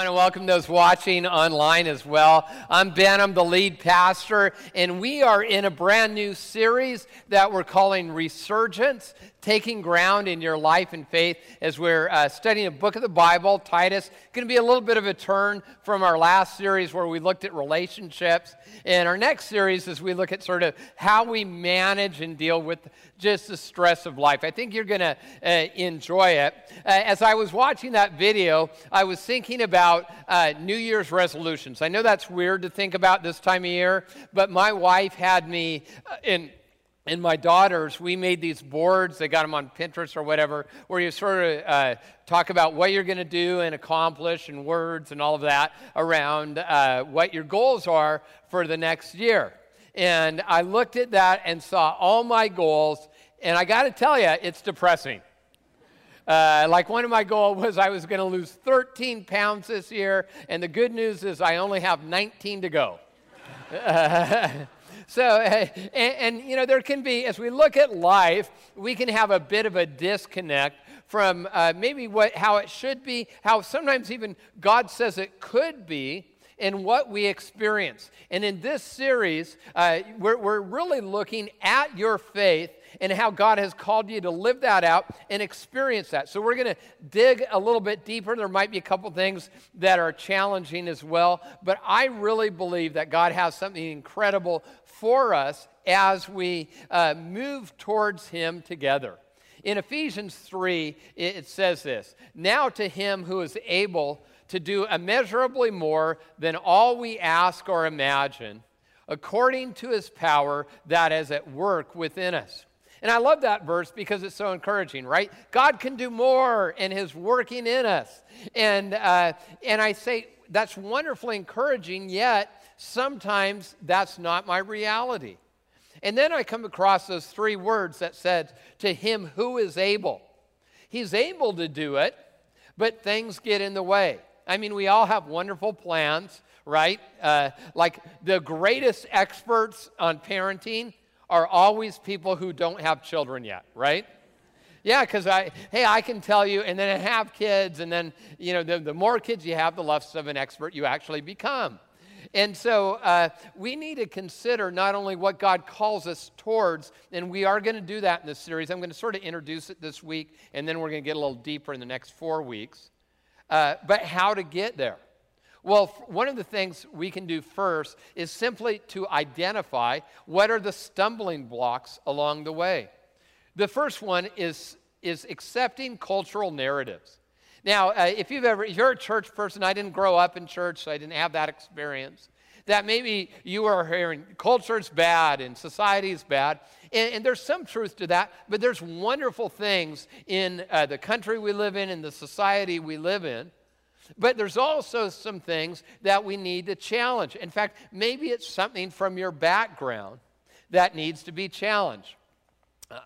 Want to welcome those watching online as well. I'm Ben, I'm the lead pastor, and we are in a brand new series that we're calling Resurgence taking ground in your life and faith as we're uh, studying a book of the Bible, Titus. Going to be a little bit of a turn from our last series where we looked at relationships. And our next series is we look at sort of how we manage and deal with just the stress of life. I think you're going to uh, enjoy it. Uh, as I was watching that video, I was thinking about uh, New Year's resolutions. I know that's weird to think about this time of year, but my wife had me uh, in and my daughters, we made these boards. They got them on Pinterest or whatever, where you sort of uh, talk about what you're going to do and accomplish and words and all of that around uh, what your goals are for the next year. And I looked at that and saw all my goals, and I got to tell you, it's depressing. Uh, like one of my goals was I was going to lose 13 pounds this year, and the good news is I only have 19 to go. So, uh, and, and, you know, there can be, as we look at life, we can have a bit of a disconnect from uh, maybe what, how it should be, how sometimes even God says it could be, and what we experience. And in this series, uh, we're, we're really looking at your faith and how God has called you to live that out and experience that. So we're going to dig a little bit deeper. There might be a couple things that are challenging as well, but I really believe that God has something incredible for us as we uh, move towards Him together. In Ephesians 3, it says this Now to Him who is able to do immeasurably more than all we ask or imagine, according to His power that is at work within us. And I love that verse because it's so encouraging, right? God can do more, and His working in us. And, uh, and I say, that's wonderfully encouraging, yet sometimes that's not my reality. And then I come across those three words that said, to him who is able. He's able to do it, but things get in the way. I mean, we all have wonderful plans, right? Uh, like the greatest experts on parenting are always people who don't have children yet, right? Yeah, because I, hey, I can tell you, and then I have kids, and then, you know, the, the more kids you have, the less of an expert you actually become. And so uh, we need to consider not only what God calls us towards, and we are going to do that in this series. I'm going to sort of introduce it this week, and then we're going to get a little deeper in the next four weeks, uh, but how to get there. Well, one of the things we can do first is simply to identify what are the stumbling blocks along the way. The first one is, is accepting cultural narratives. Now, uh, if you've ever, if you're a church person, I didn't grow up in church, so I didn't have that experience. That maybe you are hearing culture's bad and society's bad. And, and, there's some truth to that, but there's wonderful things in uh, the country we live in and the society we live in but there's also some things that we need to challenge. In fact, maybe it's something from your background that needs to be challenged.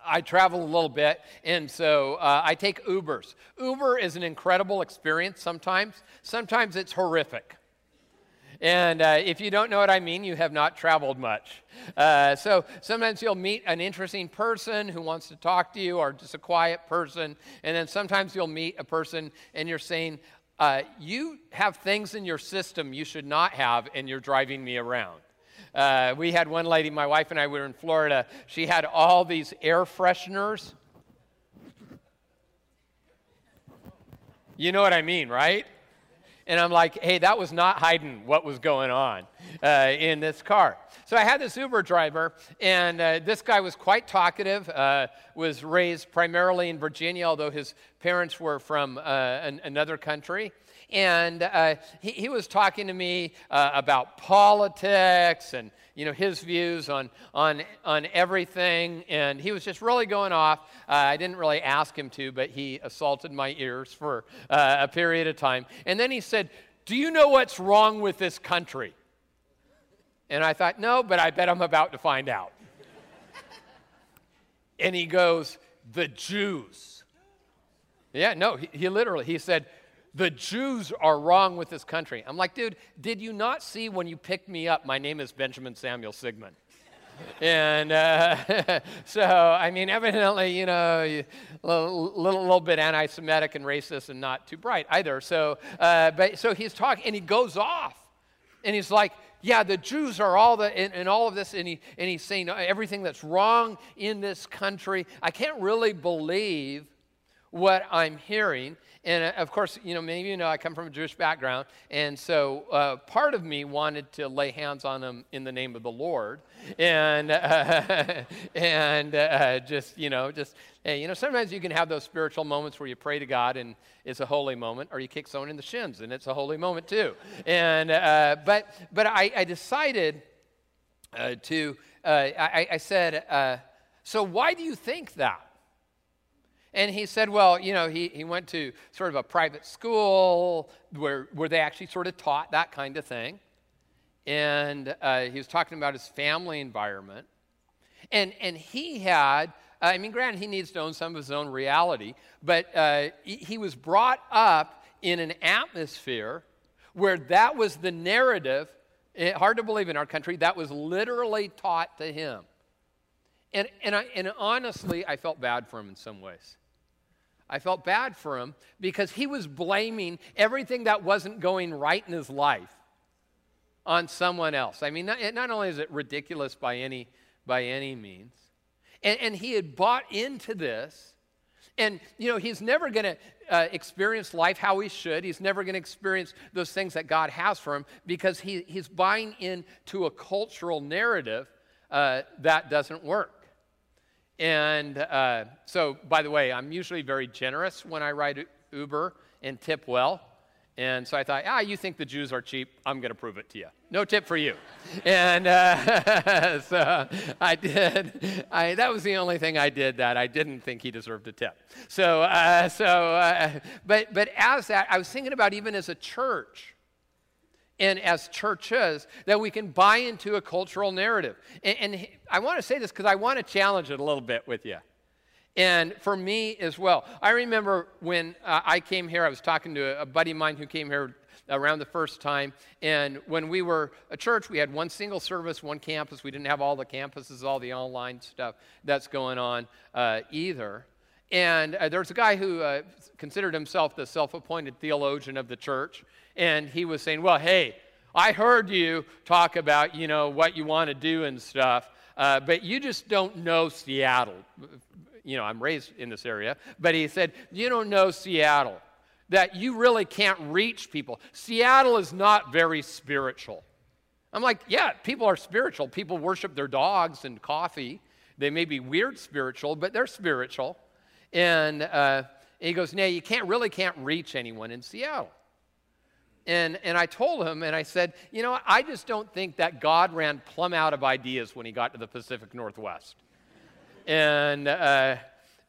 I travel a little bit, and so uh, I take Ubers. Uber is an incredible experience sometimes, sometimes it's horrific. And uh, if you don't know what I mean, you have not traveled much. Uh, so sometimes you'll meet an interesting person who wants to talk to you, or just a quiet person. And then sometimes you'll meet a person and you're saying, uh, you have things in your system you should not have, and you're driving me around. Uh, we had one lady, my wife and I were in Florida. She had all these air fresheners. You know what I mean, right? And I'm like, hey, that was not hiding what was going on uh, in this car. So I had this Uber driver, and uh, this guy was quite talkative, uh, was raised primarily in Virginia, although his parents were from uh, an, another country. And uh, he, he, was talking to me uh, about politics and you know, his views on, on, on everything. And he was just really going off. Uh, I didn't really ask him to, but he assaulted my ears for uh, a period of time. And then he said, Do you know what's wrong with this country? And I thought, No, but I bet I'm about to find out. and he goes, The Jews. Yeah, no, he, he literally, he said, the Jews are wrong with this country. I'm like, dude, did you not see when you picked me up? My name is Benjamin Samuel Sigman. and uh, so, I mean, evidently, you know, a little, little, little, bit anti Semitic and racist and not too bright either. So, uh, but, so he's talking and he goes off and he's like, yeah, the Jews are all the, in, in all of this, and, he, and he's saying everything that's wrong in this country. I can't really believe what I'm hearing. And uh, of course, you know, many of you know I come from a Jewish background, and so uh, part of me wanted to lay hands on them in the name of the Lord, and uh, and uh, just you know, just hey, you know, sometimes you can have those spiritual moments where you pray to God and it's a holy moment, or you kick someone in the shins and it's a holy moment too. And uh, but but I, I decided uh, to I, I, said, so why do you think that? And he said, well, you know, he, he went to sort of a private school where, where they actually sort of taught that kind of thing. And uh, he was talking about his family environment. And, and he had, uh, I mean, granted, he needs to own some of his own reality, but uh, he, he was brought up in an atmosphere where that was the narrative. It, eh, hard to believe in our country, that was literally taught to him. And, and, I, and honestly, I felt bad for him in some ways. I felt bad for him because he was blaming everything that wasn't going right in his life on someone else. I mean, not, not only is it ridiculous by any, by any means, and, and he had bought into this. And, you know, he's never going to uh, experience life how he should. He's never going to experience those things that God has for him because he, he's buying into a cultural narrative uh, that doesn't work. And uh, so, by the way, I'm usually very generous when I ride Uber and tip well. And so I thought, ah, you think the Jews are cheap? I'm going to prove it to you. No tip for you. and uh, so I did. I, that was the only thing I did that I didn't think he deserved a tip. So, uh, so, uh, but, but as that, I was thinking about even as a church, and as churches that we can buy into a cultural narrative. And, and I want to say this because I want to challenge it a little bit with you. And for me as well. I remember when uh, I came here, I was talking to a buddy of mine who came here around the first time. And when we were a church, we had one single service, one campus. We didn't have all the campuses, all the online stuff that's going on uh, either. And uh, there was a guy who uh, considered himself the self appointed theologian of the church and he was saying, Well, hey, I heard you talk about, you know, what you want to do and stuff, uh, but you just don't know Seattle. You know, I'm raised in this area, but he said, You don't know Seattle, that you really can't reach people. Seattle is not very spiritual. I'm like, Yeah, people are spiritual. People worship their dogs and coffee. They may be weird spiritual, but they're spiritual. And, uh, he goes, No, you can't really can't reach anyone in Seattle. And, and I told him, and I said, you know, I just don't think that God ran plumb out of ideas when he got to the Pacific Northwest. and, uh,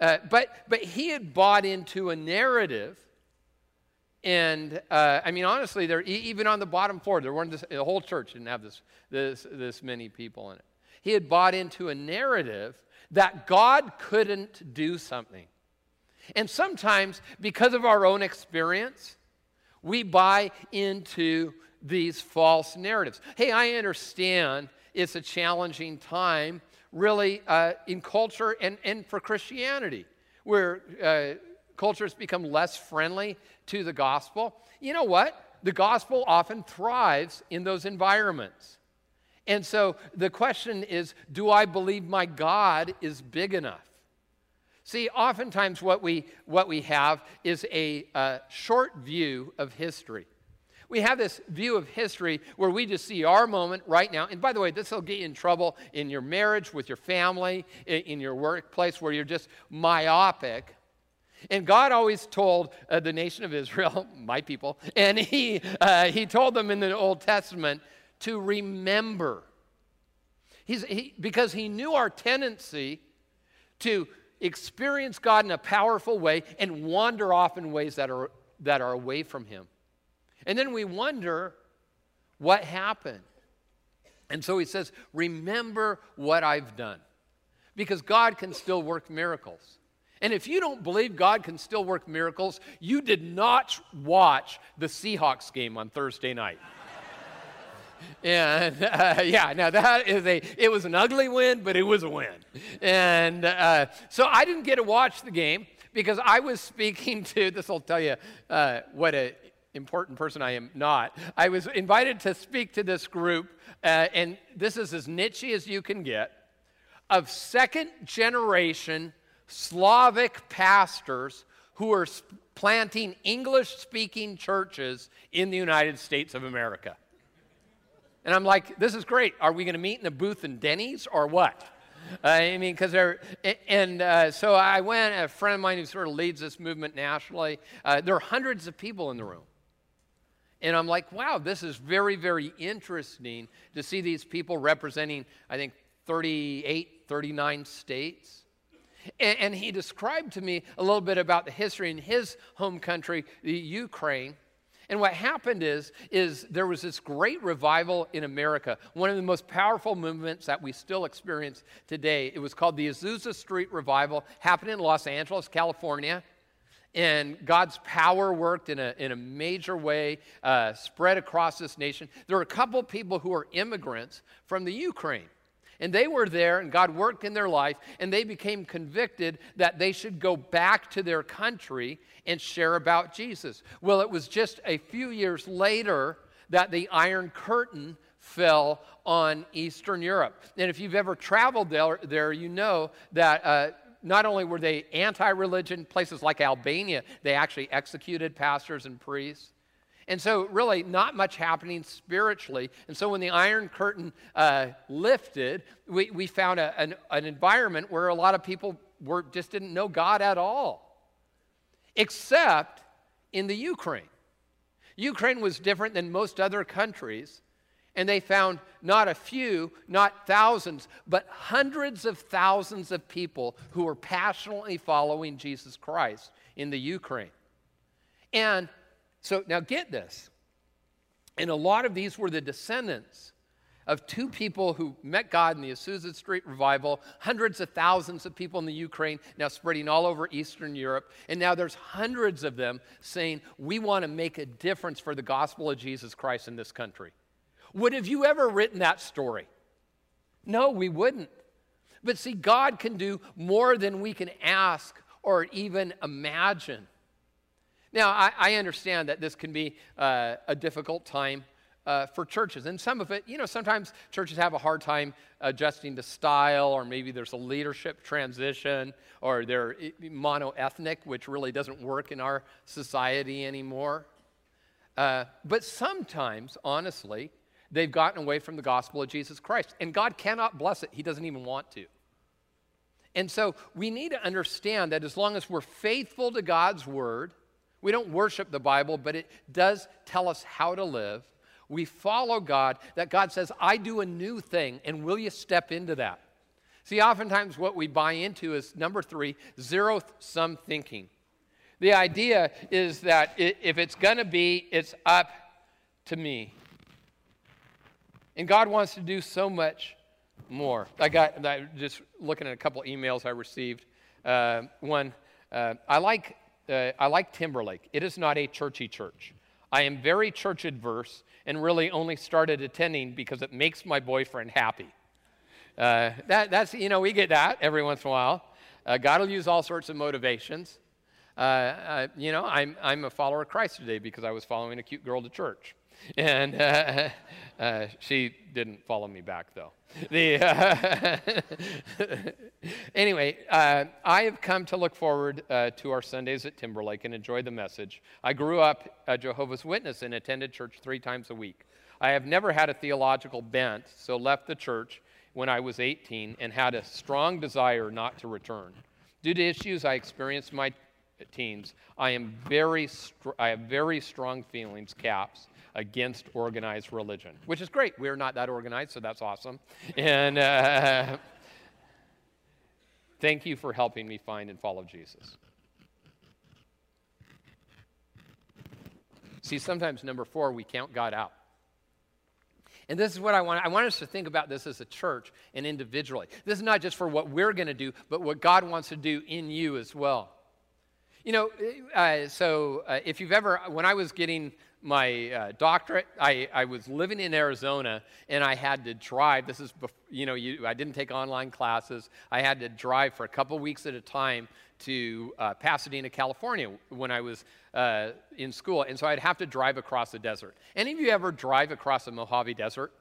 uh, but, but he had bought into a narrative. And uh, I mean, honestly, there, even on the bottom floor, there weren't this, the whole church didn't have this, this, this many people in it. He had bought into a narrative that God couldn't do something. And sometimes, because of our own experience, we buy into these false narratives. Hey, I understand it's a challenging time, really, uh, in culture and, and for Christianity, where uh, cultures become less friendly to the gospel. You know what? The gospel often thrives in those environments. And so the question is do I believe my God is big enough? See, oftentimes what we, what we have is a uh, short view of history. We have this view of history where we just see our moment right now. And by the way, this will get you in trouble in your marriage, with your family, in, your workplace, where you're just myopic. And God always told uh, the nation of Israel, my people, and he, uh, he told them in the Old Testament to remember. He's, he, because he knew our tendency to experience God in a powerful way and wander off in ways that are, that are away from Him. And then we wonder what happened. And so he says, Remember what I've done. Because God can still work miracles. And if you don't believe God can still work miracles, you did not watch the Seahawks game on Thursday night. And uh, yeah, now that is a, it was an ugly win, but it was a win. And uh, so I didn't get to watch the game because I was speaking to, this will tell you uh, what an important person I am not. I was invited to speak to this group, uh, and this is as niche as you can get, of second generation Slavic pastors who are planting English speaking churches in the United States of America. And I'm like, this is great. Are we going to meet in a booth in Denny's or what? Uh, I mean, because they're, and uh, so I went, a friend of mine who sort of leads this movement nationally, uh, there are hundreds of people in the room. And I'm like, wow, this is very, very interesting to see these people representing, I think, 38, 39 states. And, and he described to me a little bit about the history in his home country, the Ukraine. And what happened is, is there was this great revival in America, one of the most powerful movements that we still experience today. It was called the Azusa Street Revival, happened in Los Angeles, California. And God's power worked in a, in a major way, uh, spread across this nation. There were a couple people who were immigrants from the Ukraine. And they were there, and God worked in their life, and they became convicted that they should go back to their country and share about Jesus. Well, it was just a few years later that the Iron Curtain fell on Eastern Europe. And if you've ever traveled there, there you know that. Uh, not only were they anti religion, places like Albania, they actually executed pastors and priests. And so, really, not much happening spiritually. And so, when the Iron Curtain uh, lifted, we, we found a, an, an environment where a lot of people were, just didn't know God at all, except in the Ukraine. Ukraine was different than most other countries, and they found not a few, not thousands, but hundreds of thousands of people who were passionately following Jesus Christ in the Ukraine. And so now get this. And a lot of these were the descendants of two people who met God in the Azusa Street revival, hundreds of thousands of people in the Ukraine, now spreading all over Eastern Europe. And now there's hundreds of them saying, We want to make a difference for the gospel of Jesus Christ in this country. Would have you ever written that story? No, we wouldn't. But see, God can do more than we can ask or even imagine. Now, I, I understand that this can be uh, a difficult time uh, for churches. And some of it, you know, sometimes churches have a hard time adjusting to style, or maybe there's a leadership transition, or they're mono ethnic, which really doesn't work in our society anymore. Uh, but sometimes, honestly, they've gotten away from the gospel of Jesus Christ. And God cannot bless it, He doesn't even want to. And so we need to understand that as long as we're faithful to God's word, we don't worship the Bible, but it does tell us how to live. We follow God, that God says, I do a new thing, and will you step into that? See, oftentimes what we buy into is number three, zero sum thinking. The idea is that if it's going to be, it's up to me. And God wants to do so much more. I got I just looking at a couple emails I received. Uh, one, uh, I like uh, I like Timberlake. It is not a churchy church. I am very church adverse and really only started attending because it makes my boyfriend happy. Uh, that, that's, you know, we get that every once in a while. Uh, God will use all sorts of motivations. Uh, uh, you know, I'm, I'm a follower of Christ today because I was following a cute girl to church. And uh, uh, she didn't follow me back, though. The, uh, anyway, I have come to look forward uh, to our Sundays at Timberlake and enjoy the message. I grew up a Jehovah's Witness and attended church three times a week. I have never had a theological bent, so left the church when I was 18 and had a strong desire not to return. Due to issues I experienced my teens, I, am very str- I have very strong feelings, caps, against organized religion, which is great. We're not that organized, so that's awesome. And uh, thank you for helping me find and follow Jesus. See, sometimes number four, we count God out. And this is what I want. I want us to think about this as a church and individually. This is not just for what we're going to do, but what God wants to do in you as well. You know, uh, so uh, if you've ever, when I was getting my uh, doctorate, I, I was living in Arizona and I had to drive. This is, you know, you, I didn't take online classes. I had to drive for a couple weeks at a time to uh, Pasadena, California when I was uh, in school. And so I'd have to drive across the desert. Any of you ever drive across the Mojave Desert?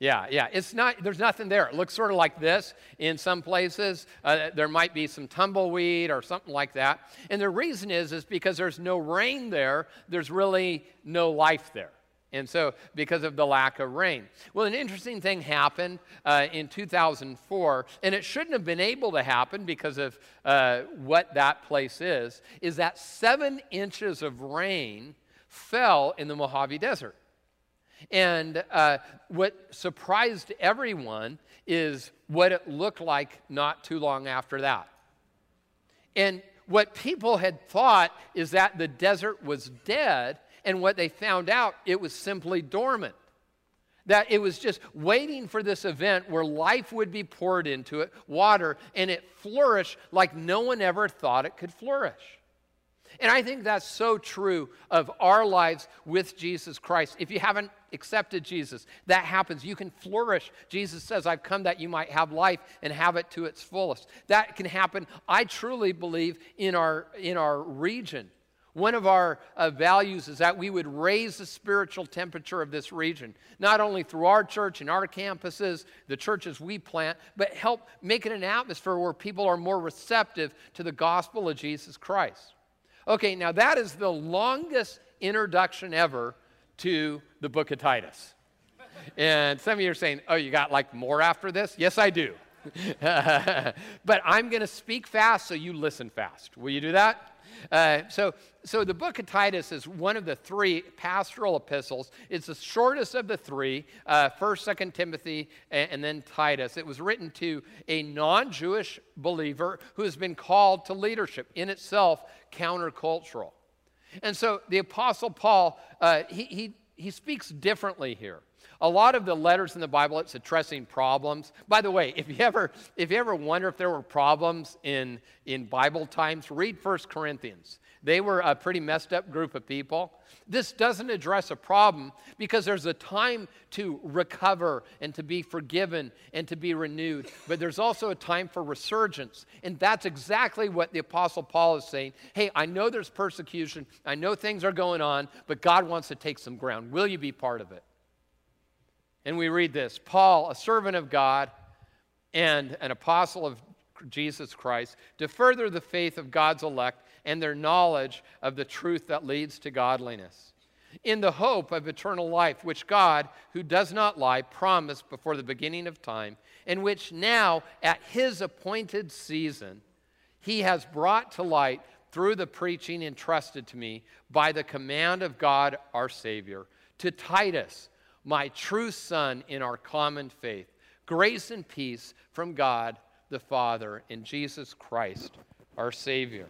Yeah, yeah. It's not, there's nothing there. It looks sort of like this in some places. Uh, there might be some tumbleweed or something like that. And the reason is, is because there's no rain there, there's really no life there. And so, because of the lack of rain. Well, an interesting thing happened uh, in 2004, and it shouldn't have been able to happen because of uh, what that place is, is that seven inches of rain fell in the Mojave Desert. And uh, what surprised everyone is what it looked like not too long after that. And what people had thought is that the desert was dead and what they found out, it was simply dormant. That it was just waiting for this event where life would be poured into it, water, and it flourished like no one ever thought it could flourish. And I think that's so true of our lives with Jesus Christ. If you haven't accepted Jesus, that happens. You can flourish. Jesus says, I've come that you might have life and have it to its fullest. That can happen, I truly believe, in our, in our region. One of our uh, values is that we would raise the spiritual temperature of this region, not only through our church and our campuses, the churches we plant, but help make it an atmosphere where people are more receptive to the gospel of Jesus Christ. Okay, now that is the longest introduction ever to the book of Titus. And some of you are saying, oh, you got like more after this? Yes, I do. but I'm going to speak fast so you listen fast. Will you do that? Uh, so, so the book of Titus is one of the three pastoral epistles. It's the shortest of the three, uh, First, Second Timothy, and, and then Titus. It was written to a non-Jewish believer who has been called to leadership, in itself countercultural. And so the Apostle Paul, uh, he, he, he speaks differently here. A lot of the letters in the Bible, it's addressing problems. By the way, if you ever, if you ever wonder if there were problems in, in Bible times, read 1 Corinthians. They were a pretty messed up group of people. This doesn't address a problem because there's a time to recover and to be forgiven and to be renewed. But there's also a time for resurgence. And that's exactly what the Apostle Paul is saying. Hey, I know there's persecution, I know things are going on, but God wants to take some ground. Will you be part of it? And we read this Paul, a servant of God and an apostle of Jesus Christ, to further the faith of God's elect and their knowledge of the truth that leads to godliness, in the hope of eternal life, which God, who does not lie, promised before the beginning of time, and which now, at his appointed season, he has brought to light through the preaching entrusted to me by the command of God our Savior, to Titus my true son in our common faith. Grace and peace from God the Father and Jesus Christ, our Savior.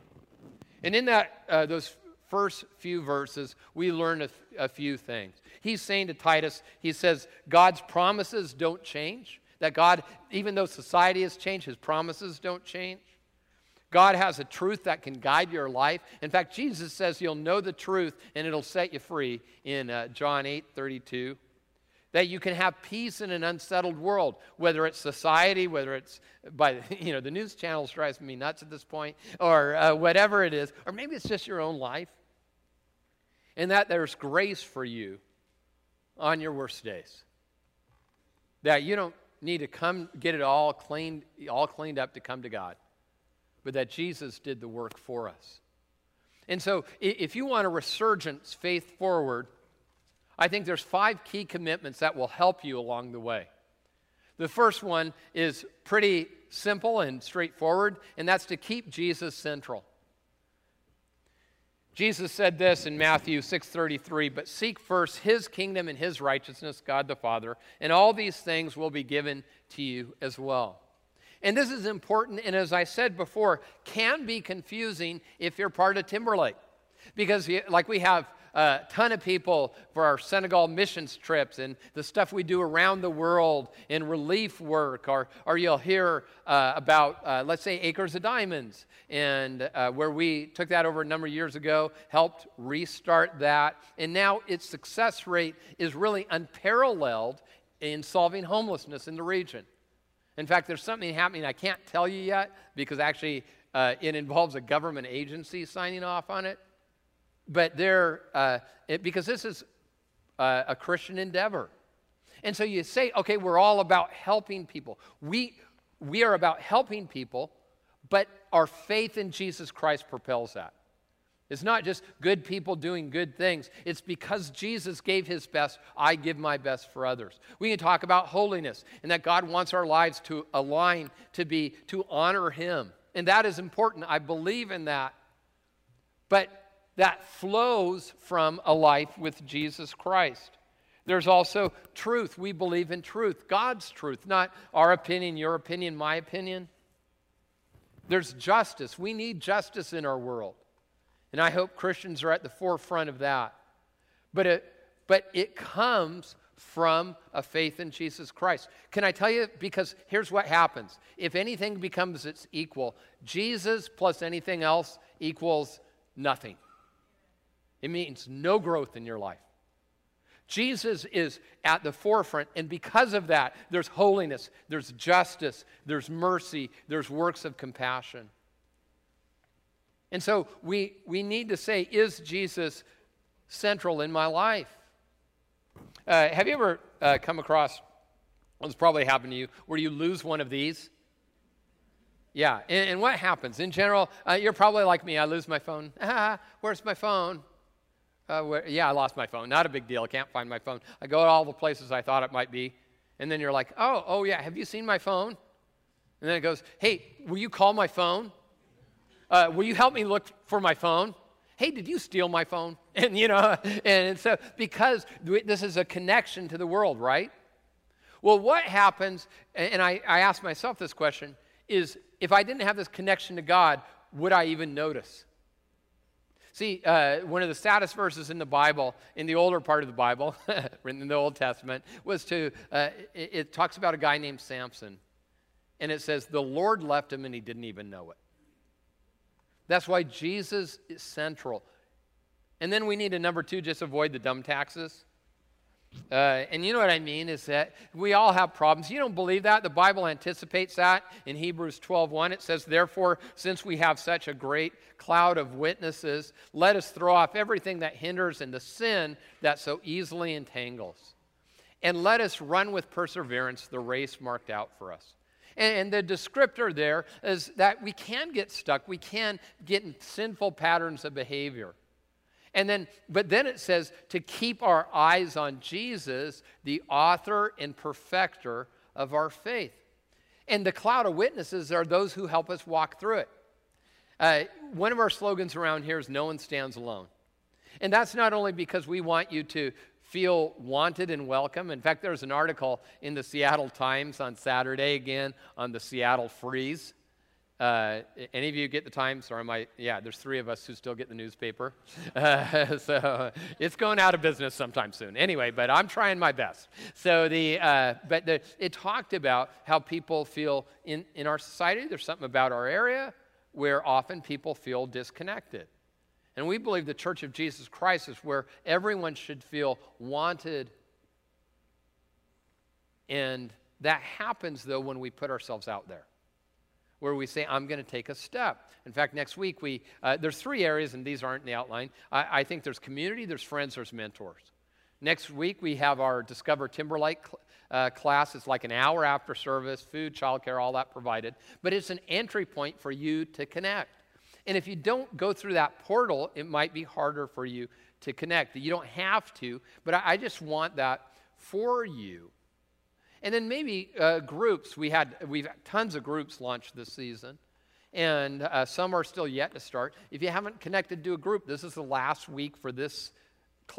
And in that, uh, those first few verses, we learn a, a few things. He's saying to Titus, he says, God's promises don't change. That God, even though society has changed, his promises don't change. God has a truth that can guide your life. In fact, Jesus says you'll know the truth and it'll set you free in uh, John 8 32 that you can have peace in an unsettled world whether it's society whether it's by you know the news channels drives me nuts at this point or uh, whatever it is or maybe it's just your own life. And that there's grace for you on your worst days. That you don't need to come get it all cleaned all cleaned up to come to god but that jesus did the work for us. And so if you want a resurgence faith forward I think there's five key commitments that will help you along the way. The first one is pretty simple and straightforward, and that's to keep Jesus central. Jesus said this in Matthew 6:33, "But seek first his kingdom and his righteousness, God the Father, and all these things will be given to you as well." And this is important and as I said before, can be confusing if you're part of Timberlake. Because like we have a ton of people for our Senegal missions trips and the stuff we do around the world in relief work, or, or you'll hear uh, about, uh, let's say, Acres of Diamonds, and uh, where we took that over a number of years ago, helped restart that, and now its success rate is really unparalleled in solving homelessness in the region. In fact, there's something happening I can't tell you yet because actually uh, it involves a government agency signing off on it. But they're, uh, it, because this is uh, a Christian endeavor. And so you say, okay, we're all about helping people. We, we are about helping people, but our faith in Jesus Christ propels that. It's not just good people doing good things. It's because Jesus gave his best, I give my best for others. We can talk about holiness and that God wants our lives to align to be to honor him. And that is important. I believe in that. But that flows from a life with Jesus Christ. There's also truth. We believe in truth, God's truth, not our opinion, your opinion, my opinion. There's justice. We need justice in our world. And I hope Christians are at the forefront of that. But it, but it comes from a faith in Jesus Christ. Can I tell you? Because here's what happens if anything becomes its equal, Jesus plus anything else equals nothing. It means no growth in your life. Jesus is at the forefront, and because of that, there's holiness, there's justice, there's mercy, there's works of compassion. And so we, we need to say, is Jesus central in my life? Uh, have you ever uh, come across, what's probably happened to you, where you lose one of these? Yeah, and, and what happens? In general, uh, you're probably like me. I lose my phone. Ah, where's my phone? Uh, where, yeah, I lost my phone. Not a big deal. I can't find my phone. I go to all the places I thought it might be. And then you're like, oh, oh, yeah, have you seen my phone? And then it goes, hey, will you call my phone? uh, will you help me look for my phone? Hey, did you steal my phone? And, you know, and so because this is a connection to the world, right? Well, what happens, and I, I ask myself this question, is if I didn't have this connection to God, would I even notice? See, uh, one of the saddest verses in the Bible, in the older part of the Bible, written in the Old Testament, was to, uh, it, it talks about a guy named Samson. And it says, the Lord left him and he didn't even know it. That's why Jesus is central. And then we need to, number two, just avoid the dumb taxes. Uh, and you know what I mean is that we all have problems. You don't believe that? The Bible anticipates that in Hebrews 12:1. It says, "Therefore, since we have such a great cloud of witnesses, let us throw off everything that hinders and the sin that so easily entangles, and let us run with perseverance the race marked out for us." And, the descriptor there is that we can get stuck, we can get in sinful patterns of behavior. And then, but then it says to keep our eyes on Jesus, the author and perfecter of our faith. And the cloud of witnesses are those who help us walk through it. Uh, one of our slogans around here is No one stands alone. And that's not only because we want you to feel wanted and welcome. In fact, there's an article in the Seattle Times on Saturday again on the Seattle Freeze. Uh, any of you get the Times, or am I? Yeah, there's three of us who still get the newspaper. Uh, so it's going out of business sometime soon. Anyway, but I'm trying my best. So the, uh, but the, it talked about how people feel in, in our society. There's something about our area where often people feel disconnected. And we believe the Church of Jesus Christ is where everyone should feel wanted. And that happens, though, when we put ourselves out there, where we say, I'm going to take a step. In fact, next week, we, uh, there's three areas, and these aren't in the outline. I, I, think there's community, there's friends, there's mentors. Next week, we have our Discover Timberlake cl- uh, class. It's like an hour after service, food, childcare, all that provided. But it's an entry point for you to connect. And if you don't go through that portal, it might be harder for you to connect. You don't have to, but I, just want that for you. And then maybe uh, groups. We had we've had tons of groups launched this season, and uh, some are still yet to start. If you haven't connected to a group, this is the last week for this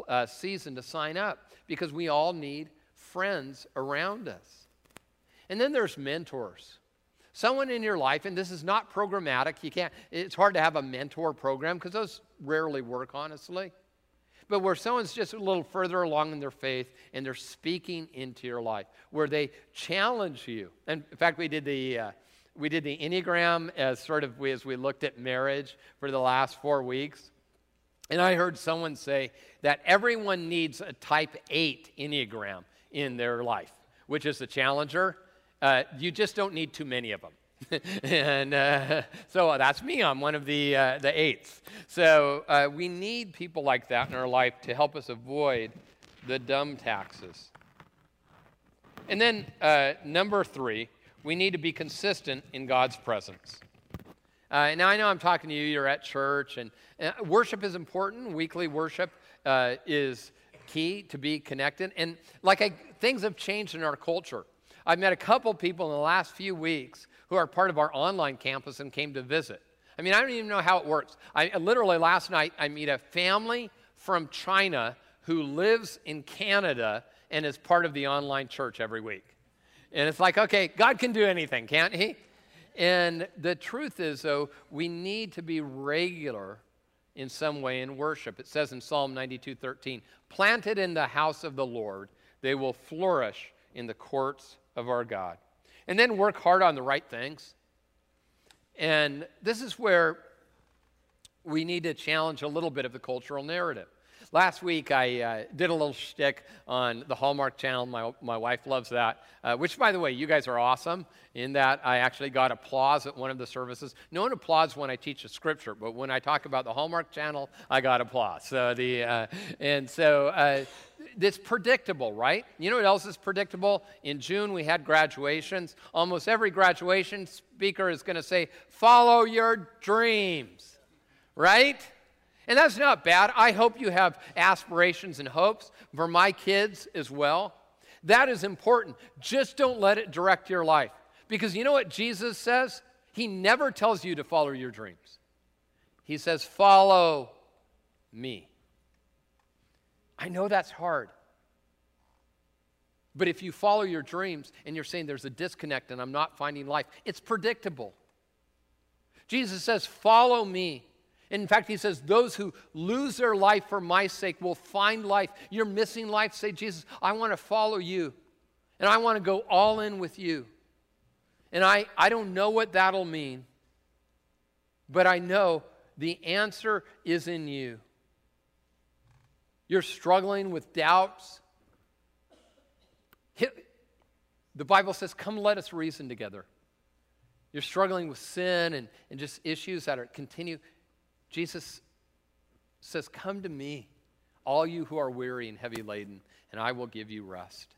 uh, season to sign up because we all need friends around us. And then there's mentors. Someone in your life, and this is not programmatic, you can't, it's hard to have a mentor program because those rarely work, honestly. But where someone's just a little further along in their faith and they're speaking into your life, where they challenge you. And in fact, we did the. Uh, we did the Enneagram as sort of as we looked at marriage for the last four weeks. And I heard someone say that everyone needs a type 8 Enneagram in their life, which is the challenger. Uh, you just don't need too many of them. and uh, so that's me. I'm one of the, uh, the eights. So uh, we need people like that in our life to help us avoid the dumb taxes. And then uh, number three, we need to be consistent in God's presence. Uh, now, I know I'm talking to you, you're at church, and uh, worship is important. Weekly worship is key to be connected. And like I, things have changed in our culture. I've met a couple people in the last few weeks who are part of our online campus and came to visit. I mean, I don't even know how it works. I literally last night I meet a family from China who lives in Canada and is part of the online church every week. And it's like, okay, God can do anything, can't he? And the truth is, though, we need to be regular in some way in worship. It says in Psalm 92 13, planted in the house of the Lord, they will flourish in the courts of our God and then work hard on the right things. And this is where we need to challenge a little bit of the cultural narrative. Last week, I uh, did a little shtick on the Hallmark Channel. My, my wife loves that, uh, which, by the way, you guys are awesome in that I actually got applause at one of the services. No one applauds when I teach a scripture, but when I talk about the Hallmark Channel, I got applause. So the, uh, and so uh, it's predictable, right? You know what else is predictable? In June, we had graduations. Almost every graduation speaker is going to say, Follow your dreams, right? And that's not bad. I hope you have aspirations and hopes for my kids as well. That is important. Just don't let it direct your life. Because you know what Jesus says? He never tells you to follow your dreams. He says, Follow me. I know that's hard. But if you follow your dreams and you're saying there's a disconnect and I'm not finding life, it's predictable. Jesus says, Follow me. In fact, he says, Those who lose their life for my sake will find life. You're missing life. Say, Jesus, I want to follow you. And I want to go all in with you. And I, I don't know what that'll mean, but I know the answer is in you. You're struggling with doubts. The Bible says, Come, let us reason together. You're struggling with sin and, and just issues that are continue. Jesus says, Come to me, all you who are weary and heavy laden, and I will give you rest.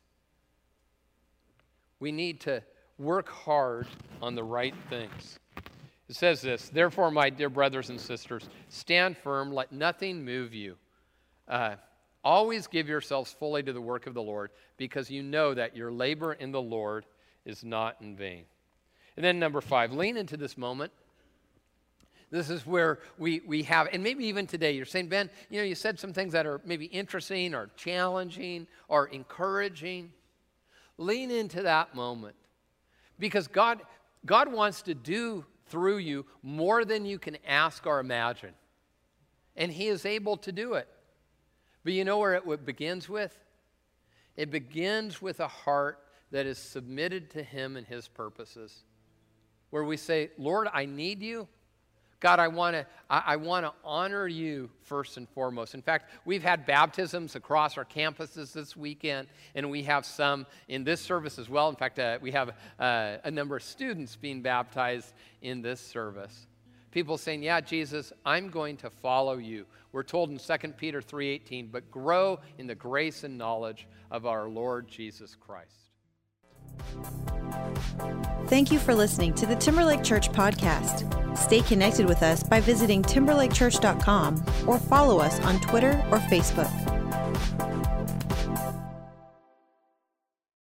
We need to work hard on the right things. It says this Therefore, my dear brothers and sisters, stand firm, let nothing move you. Uh, always give yourselves fully to the work of the Lord, because you know that your labor in the Lord is not in vain. And then, number five, lean into this moment this is where we, we have, and maybe even today, you're saying, Ben, you know, you said some things that are maybe interesting or challenging or encouraging. Lean into that moment because God, God wants to do through you more than you can ask or imagine. And He is able to do it. But you know where it begins with? It begins with a heart that is submitted to Him and His purposes. Where we say, Lord, I need you. God, I want to I, I want to honor you first and foremost. In fact, we've had baptisms across our campuses this weekend, and we have some in this service as well. In fact, uh, we have uh, a number of students being baptized in this service. People saying, "Yeah, Jesus, I'm going to follow you." We're told in 2 Peter 3:18, "But grow in the grace and knowledge of our Lord Jesus Christ." Thank you for listening to the Timberlake Church podcast. Stay connected with us by visiting timberlakechurch.com or follow us on Twitter or Facebook.